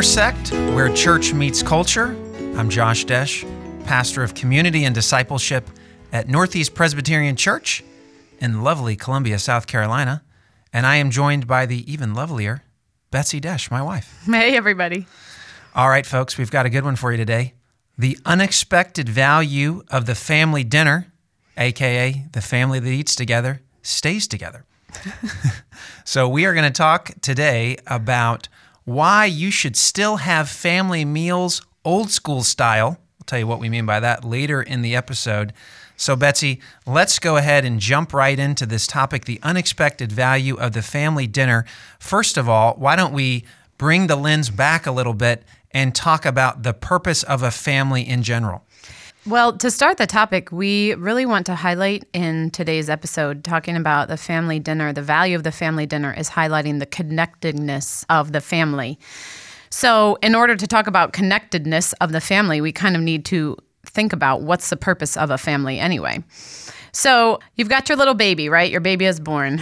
Intersect, where church meets culture. I'm Josh Desh, pastor of community and discipleship at Northeast Presbyterian Church in lovely Columbia, South Carolina. And I am joined by the even lovelier Betsy Desh, my wife. Hey, everybody. All right, folks, we've got a good one for you today. The unexpected value of the family dinner, aka the family that eats together, stays together. so, we are going to talk today about why you should still have family meals old school style. I'll tell you what we mean by that later in the episode. So, Betsy, let's go ahead and jump right into this topic the unexpected value of the family dinner. First of all, why don't we bring the lens back a little bit and talk about the purpose of a family in general? Well, to start the topic, we really want to highlight in today's episode, talking about the family dinner, the value of the family dinner is highlighting the connectedness of the family. So, in order to talk about connectedness of the family, we kind of need to think about what's the purpose of a family anyway. So, you've got your little baby, right? Your baby is born.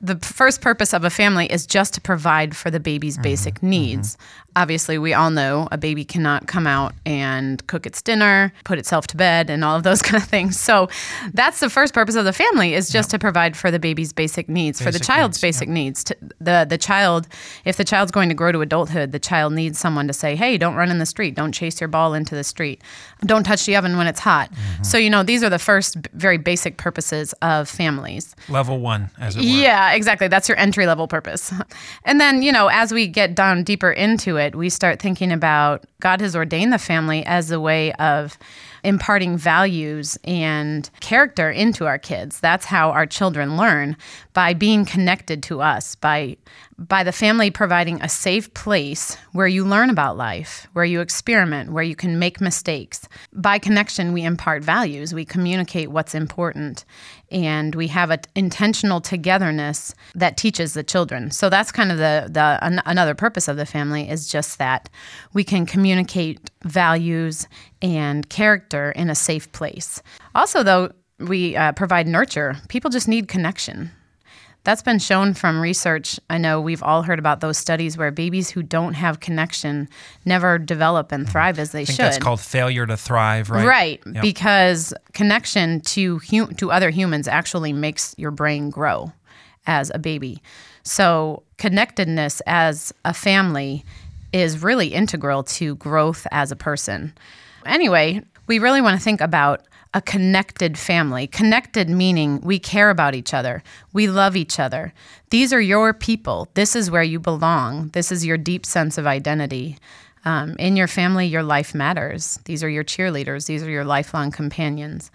The first purpose of a family is just to provide for the baby's mm-hmm, basic needs. Mm-hmm obviously we all know a baby cannot come out and cook its dinner put itself to bed and all of those kind of things. So that's the first purpose of the family is just yep. to provide for the baby's basic needs basic for the child's needs, basic yep. needs. To, the the child if the child's going to grow to adulthood the child needs someone to say hey don't run in the street. Don't chase your ball into the street. Don't touch the oven when it's hot. Mm-hmm. so you know these are the first very basic purposes of families. Level 1 as it were. Yeah exactly that's your entry level purpose and then you know as we get down deeper into it, we start thinking about God has ordained the family as a way of imparting values and character into our kids. That's how our children learn by being connected to us, by by the family providing a safe place where you learn about life, where you experiment, where you can make mistakes. By connection, we impart values, we communicate what's important, and we have an intentional togetherness that teaches the children. So that's kind of the, the an, another purpose of the family is just that we can communicate values and character in a safe place. Also, though, we uh, provide nurture. People just need connection. That's been shown from research. I know we've all heard about those studies where babies who don't have connection never develop and thrive as they should. That's called failure to thrive, right? Right, yep. because connection to hu- to other humans actually makes your brain grow as a baby. So connectedness as a family is really integral to growth as a person. Anyway, we really want to think about a connected family. Connected meaning we care about each other, we love each other. These are your people. This is where you belong. This is your deep sense of identity. Um, in your family, your life matters. These are your cheerleaders, these are your lifelong companions.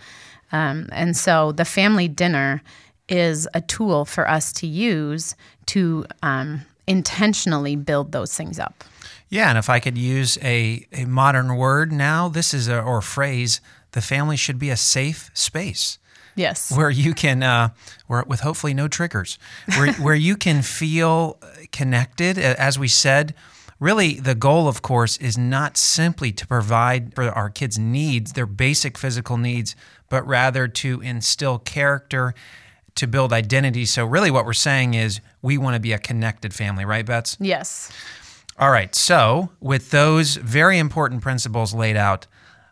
Um, and so the family dinner is a tool for us to use to um, intentionally build those things up. Yeah, and if I could use a, a modern word now, this is a or phrase, the family should be a safe space. Yes. Where you can, uh, where, with hopefully no triggers, where, where you can feel connected. As we said, really the goal, of course, is not simply to provide for our kids' needs, their basic physical needs, but rather to instill character, to build identity. So, really, what we're saying is we want to be a connected family, right, Bets? Yes. All right. So, with those very important principles laid out,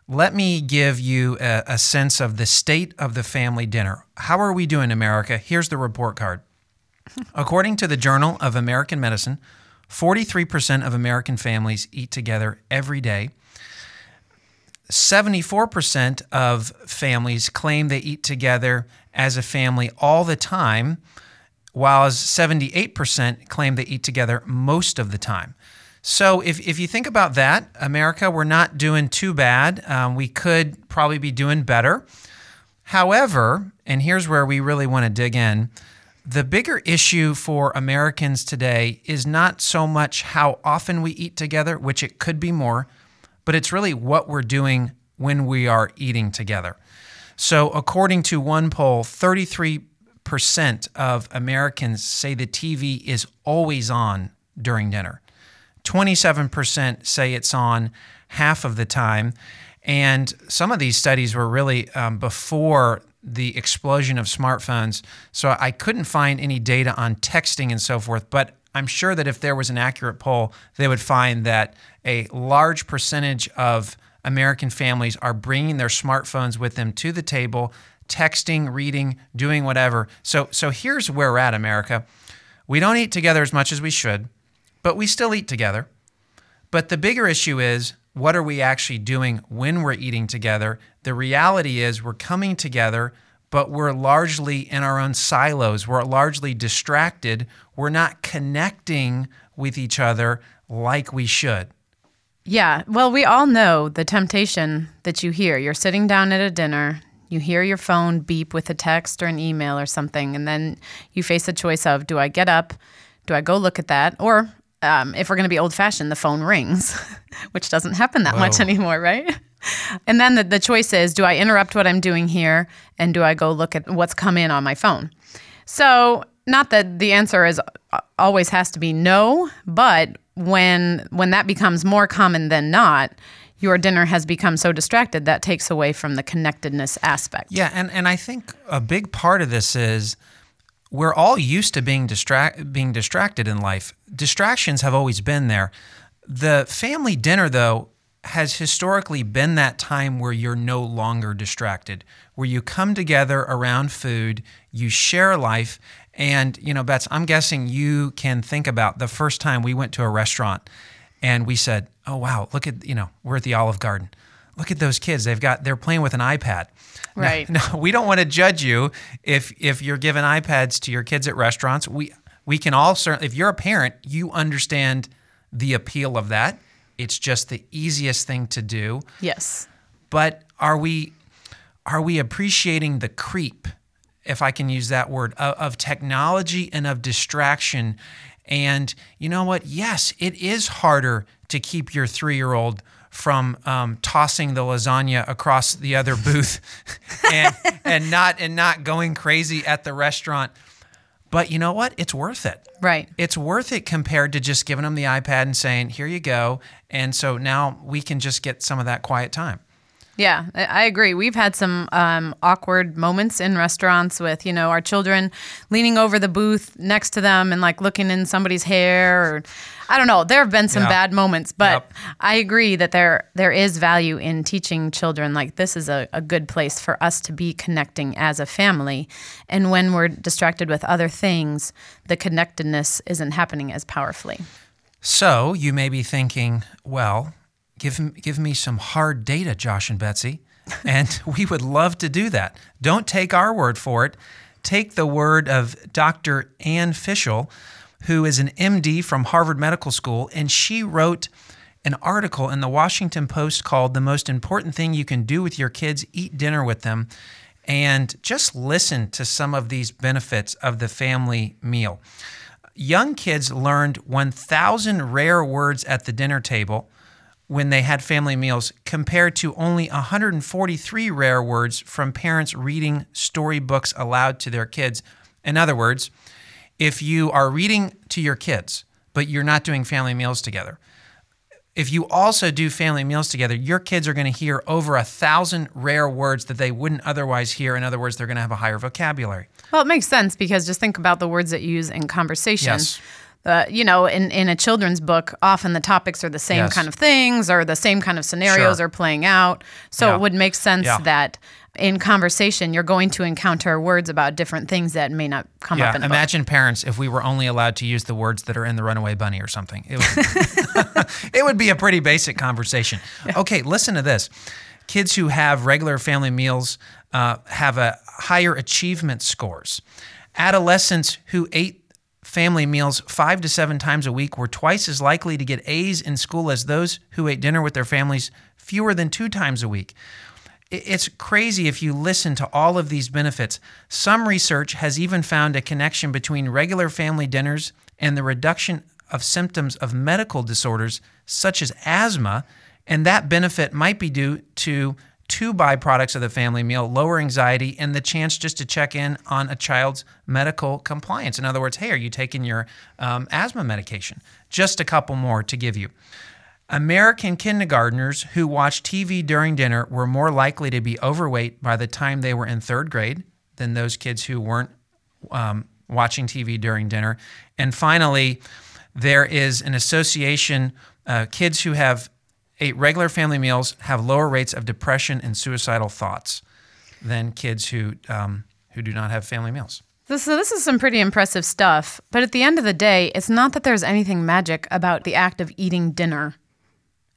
let me give you a, a, sense of the state of the family dinner. How are we doing, America? Here's the report card. According to the Journal of American Medicine, 43% of American families eat together every day. 74% of families claim they eat together as a family all the time, while 78% claim they eat together most of the time. So if, if you think about that, America, we're not doing too bad. Um, we could probably be doing better. However, and here's where we really want to dig in the bigger issue for Americans today is not so much how often we eat together, which it could be more, but it's really what we're doing when we are eating together. So, according to one poll, 33% of Americans say the TV is always on during dinner. 27% say it's on half of the time. And some of these studies were really um, before the explosion of smartphones. So I couldn't find any data on texting and so forth. But I'm sure that if there was an accurate poll, they would find that a large percentage of American families are bringing their smartphones with them to the table, texting, reading, doing whatever. So, so here's where we're at, America. We don't eat together as much as we should, but we still eat together. But the bigger issue is what are we actually doing when we're eating together? The reality is we're coming together, but we're largely in our own silos. We're largely distracted. We're not connecting with each other like we should. Yeah. Well, we all know the temptation that you hear. You're sitting down at a dinner, you hear your phone beep with a text or an email or something, and then you face a choice of do I get up? Do I go look at that? Or um, if we're going to be old fashioned, the phone rings, which doesn't happen that much anymore, right? And then the, the choice is do I interrupt what I'm doing here and do I go look at what's come in on my phone? So, not that the answer is uh, always has to be no, but when when that becomes more common than not, your dinner has become so distracted that takes away from the connectedness aspect. Yeah, and and I think a big part of this is we're all used to being distract being distracted in life. Distractions have always been there. The family dinner though has historically been that time where you're no longer distracted, where you come together around food, you share life, and, you know, Bets, I'm guessing you can think about the first time we went to a restaurant and we said, oh, wow, look at, you know, we're at the Olive Garden. Look at those kids. They've got, they're playing with an iPad. Right. No, no, we don't want to judge you if, if you're giving iPads to your kids at restaurants. We, we can all certainly, if you're a parent, you understand the appeal of that. It's just the easiest thing to do. Yes. But are we, are we appreciating the creep if I can use that word, of, of technology and of distraction. And you know what? Yes, it is harder to keep your three year old from um, tossing the lasagna across the other booth and, and not and not going crazy at the restaurant. But you know what? It's worth it. Right. It's worth it compared to just giving them the iPad and saying, "Here you go." And so now we can just get some of that quiet time. Yeah, I agree. We've had some um, awkward moments in restaurants with, you know, our children leaning over the booth next to them and like looking in somebody's hair or I don't know. There have been some yeah. bad moments, but yep. I agree that there there is value in teaching children like this is a, a good place for us to be connecting as a family. And when we're distracted with other things, the connectedness isn't happening as powerfully. So you may be thinking, well, give, give me some hard data, Josh and Betsy. And we would love to do that. Don't take our word for it. Take the word of Dr. Anne Fishel, who is an MD from Harvard Medical School, and she wrote an article in the Washington Post called The Most Important Thing You Can Do with Your Kids Eat Dinner with Them. And just listen to some of these benefits of the family meal. Young kids learned 1,000 rare words at the dinner table when they had family meals compared to only 143 rare words from parents reading storybooks aloud to their kids. In other words, if you are reading to your kids, but you're not doing family meals together, if you also do family meals together, your kids are going to hear over a thousand rare words that they wouldn't otherwise hear. In other words, they're going to have a higher vocabulary. Well, it makes sense because just think about the words that you use in conversation. Yes uh, you know, in, in a children's book, often the topics are the same yes. kind of things or the same kind of scenarios sure. are playing out. So yeah. it would make sense yeah. that in conversation you're going to encounter words about different things that may not come yeah. up in imagine book. Imagine, parents if we were only allowed to use the words that are in the runaway bunny or something it would, it would be a pretty basic conversation okay listen to this kids who have regular family meals uh, have a higher achievement scores adolescents who ate family meals five to seven times a week were twice as likely to get A's in school as those who ate dinner with their families fewer than two times a week. It's crazy if you listen to all of these benefits. Some research has even found a connection between regular family dinners and the reduction of symptoms of medical disorders such as asthma, and that benefit might be due to two byproducts of the family meal lower anxiety and the chance just to check in on a child's medical compliance. In other words, hey, are you taking your um, asthma medication? Just a couple more to give you. American kindergartners who watched TV during dinner were more likely to be overweight by the time they were in third grade than those kids who weren't um, watching TV during dinner. And finally, there is an association. Uh, kids who have ate regular family meals have lower rates of depression and suicidal thoughts than kids who um, who do not have family meals. So this is some pretty impressive stuff. But at the end of the day, it's not that there's anything magic about the act of eating dinner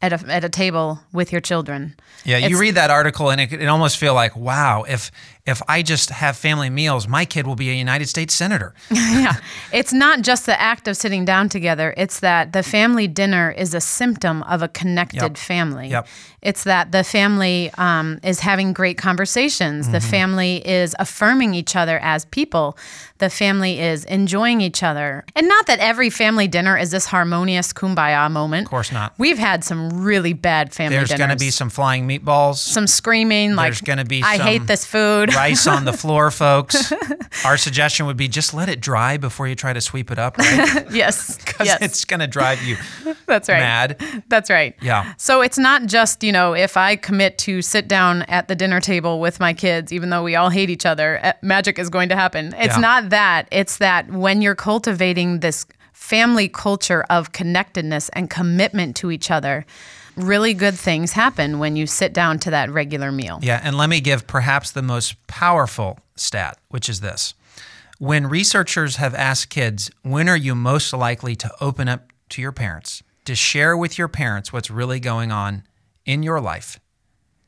at a, at a table with your children. Yeah, you read that article and it, it almost feel like, wow, if if I just have family meals, my kid will be a United States senator. yeah. It's not just the act of sitting down together, it's that the family dinner is a symptom of a connected Yep. family. Yep. It's that the family um, is having great conversations, the Mm-hmm. family is affirming each other as people, the family is enjoying each other. And not that every family dinner is this harmonious kumbaya moment. Of course not. We've had some really bad family There's dinners. going to be some flying meatballs, some screaming like There's gonna be I some- hate this food. Rice on the floor, folks. Our suggestion would be just let it dry before you try to sweep it up, right? yes. Because yes. it's going to drive you That's right. mad. That's right. Yeah. So it's not just, you know, if I commit to sit down at the dinner table with my kids, even though we all hate each other, eh, magic is going to happen. It's Yeah. not that. It's that when you're cultivating this family culture of connectedness and commitment to each other, really good things happen when you sit down to that regular meal. Yeah, and let me give perhaps the most powerful stat, which is this. When researchers have asked kids, when are you most likely to open up to your parents, to share with your parents what's really going on in your life?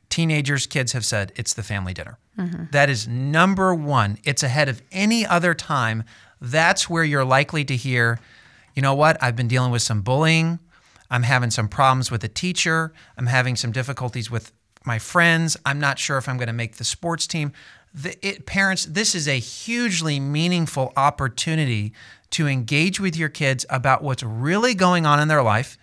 Teenagers, kids have said it's the family dinner. Mm-hmm. That is number one. It's ahead of any other time. That's where you're likely to hear, you know what, I've been dealing with some bullying. I'm having some problems with a teacher. I'm having some difficulties with my friends. I'm not sure if I'm going to make the sports team. The, it, parents, this is a hugely meaningful opportunity to engage with your kids about what's really going on in their life,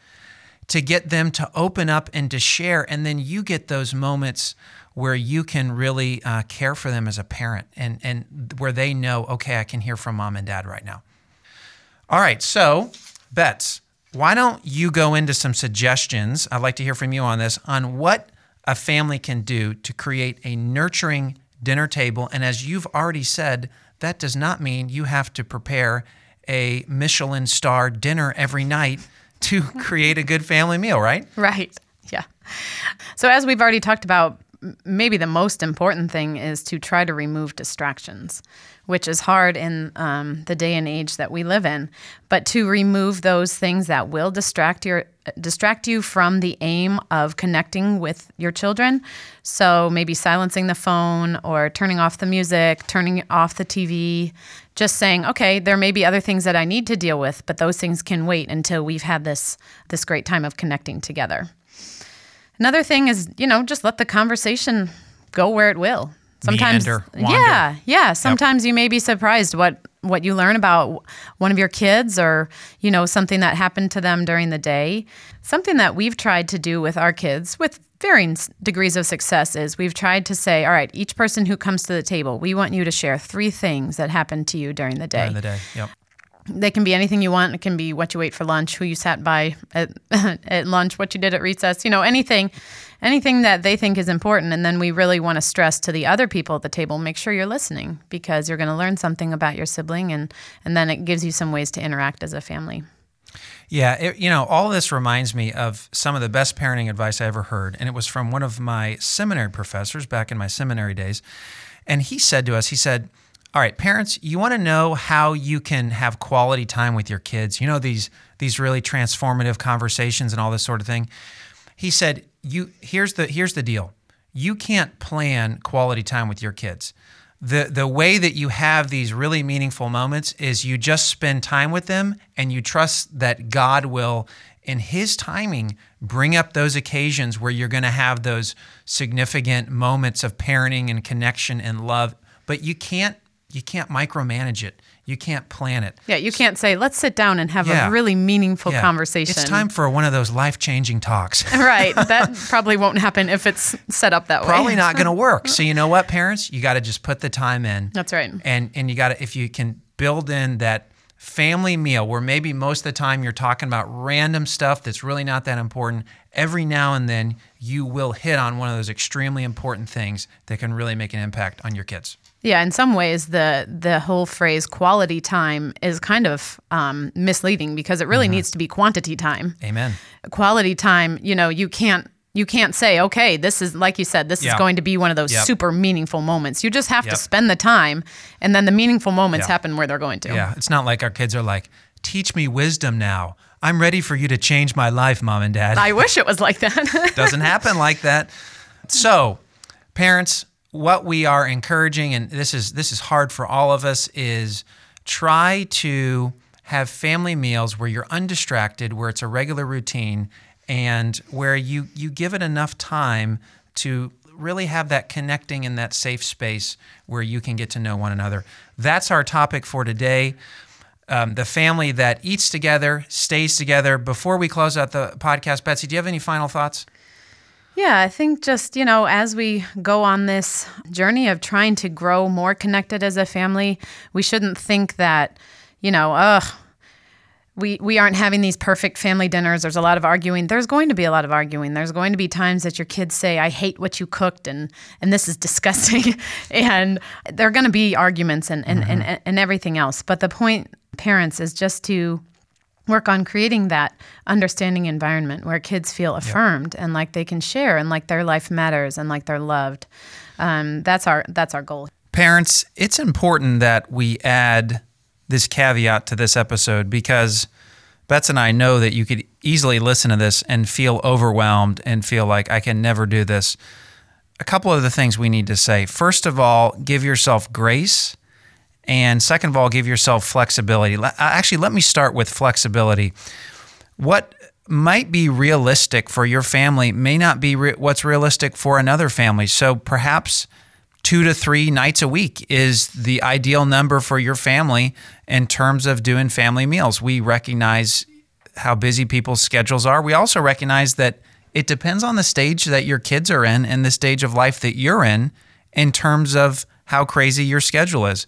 to get them to open up and to share. And then you get those moments where you can really uh, care for them as a parent and, and where they know, okay, I can hear from mom and dad right now. All right, so Bets, why don't you go into some suggestions? I'd like to hear from you on this on what a family can do to create a nurturing dinner table. And as you've already said, that does not mean you have to prepare a Michelin star dinner every night to create a good family meal, right? Right. Yeah. So, as we've already talked about, maybe the most important thing is to try to remove distractions, which is hard in um, the day and age that we live in. But to remove those things that will distract your distract you from the aim of connecting with your children. So maybe silencing the phone or turning off the music, turning off the TV, just saying, okay, there may be other things that I need to deal with, but those things can wait until we've had this this great time of connecting together. Another thing is, you know, just let the conversation go where it will. Sometimes, Meander, yeah, yeah. Sometimes you may be surprised what what you learn about one of your kids, or you know, something that happened to them during the day. Something that we've tried to do with our kids, with varying degrees of success, is we've tried to say, all right, each person who comes to the table, we want you to share three things that happened to you during the day During the day. Yep. They can be anything you want. It can be what you ate for lunch, who you sat by at, at lunch, what you did at recess, you know, anything, anything that they think is important. And then we really want to stress to the other people at the table, make sure you're listening because you're going to learn something about your sibling and, and then it gives you some ways to interact as a family. Yeah, it, you know, all this reminds me of some of the best parenting advice I ever heard, and it was from one of my seminary professors back in my seminary days. And he said to us, he said, "All right, parents, you want to know how you can have quality time with your kids? You know these these really transformative conversations and all this sort of thing." He said, "You here's the here's the deal. You can't plan quality time with your kids." the the way that you have these really meaningful moments is you just spend time with them and you trust that God will in his timing bring up those occasions where you're going to have those significant moments of parenting and connection and love but you can't you can't micromanage it you can't plan it Yeah, you can't say, let's sit down and have Yeah. a really meaningful Yeah. conversation. it's time for one of those life-changing talks right. That probably won't happen if it's set up that way. probably not going to work. So you know what, parents, you got to just put the time in. That's right. And and you got to if you can build in that family meal where maybe most of the time you're talking about random stuff that's really not that important. Every now and then you will hit on one of those extremely important things that can really make an impact on your kids. Yeah, in some ways, the the whole phrase "quality time" is kind of um, misleading because it really needs to be quantity time. Amen. Quality time, you know, you can't you can't say, okay, this is like you said, this Yeah. is going to be one of those Yep. super meaningful moments. You just have Yep. to spend the time, and then the meaningful moments Yeah. happen where they're going to. Yeah, it's not like our kids are like, teach me wisdom now. I'm ready for you to change my life, mom and dad. I wish it was like that. Doesn't happen like that. So, parents, what we are encouraging, and this is this is hard for all of us, is try to have family meals where you're undistracted, where it's a regular routine, and where you you give it enough time to really have that connecting in that safe space where you can get to know one another. That's our topic for today. Um, the family that eats together, stays together. Before we close out the podcast, Betsy, do you have any final thoughts? Yeah, I think just, you know, as we go on this journey of trying to grow more connected as a family, we shouldn't think that, you know, ugh, we, we aren't having these perfect family dinners. There's a lot of arguing. There's going to be a lot of arguing. There's going to be times that your kids say, I hate what you cooked and, and this is disgusting. and there are going to be arguments and, and, and, mm-hmm. and everything else. But the point, parents, is just to work on creating that understanding environment where kids feel affirmed and like they can share and like their life matters and like they're loved. Um, that's our that's our goal. Parents, it's important that we add this caveat to this episode because Bets and I know that you could easily listen to this and feel overwhelmed and feel like I can never do this. A couple of the things we need to say. First of all, give yourself grace. And second of all, give yourself flexibility. Uh, actually, let me start with flexibility. What might be realistic for your family may not be re- what's realistic for another family. So perhaps two to three nights a week is the ideal number for your family in terms of doing family meals. We recognize how busy people's schedules are. We also recognize that it depends on the stage that your kids are in and the stage of life that you're in in terms of how crazy your schedule is.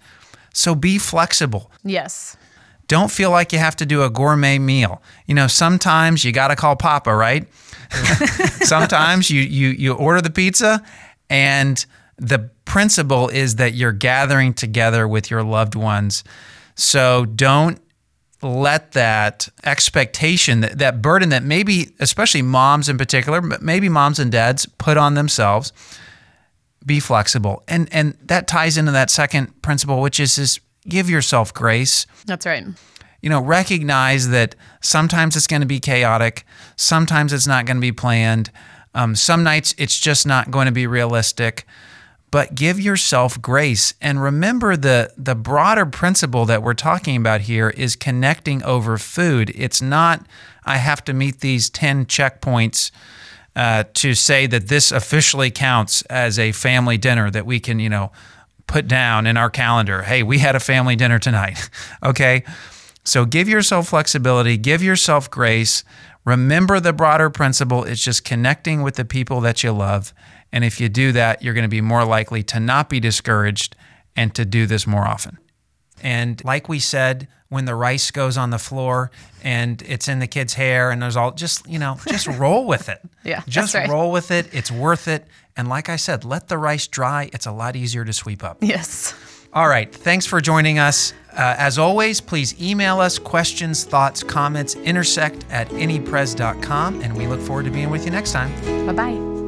So be flexible. Yes. Don't feel like you have to do a gourmet meal. You know, sometimes you got to call Papa, right? sometimes you, you you order the pizza and the principle is that you're gathering together with your loved ones. So don't let that expectation, that, that burden that maybe, especially moms in particular, but maybe moms and dads put on themselves, be flexible. And and that ties into that second principle, which is is give yourself grace. That's right. You know, recognize that sometimes it's going to be chaotic, sometimes it's not going to be planned, um, some nights it's just not going to be realistic. But give yourself grace and remember the the broader principle that we're talking about here is connecting over food. It's not I have to meet these ten checkpoints uh, to say that this officially counts as a family dinner that we can, you know, put down in our calendar. Hey, we had a family dinner tonight. okay. So give yourself flexibility, give yourself grace. Remember the broader principle it's just connecting with the people that you love. And if you do that, you're going to be more likely to not be discouraged and to do this more often. And like we said, when the rice goes on the floor and it's in the kid's hair and there's all just, you know, just roll with it. Yeah, Just right. roll with it. It's worth it. And like I said, let the rice dry. It's a lot easier to sweep up. Yes. All right. Thanks for joining us. Uh, as always, please email us questions, thoughts, comments, intersect at nepres.com. And we look forward to being with you next time. Bye bye.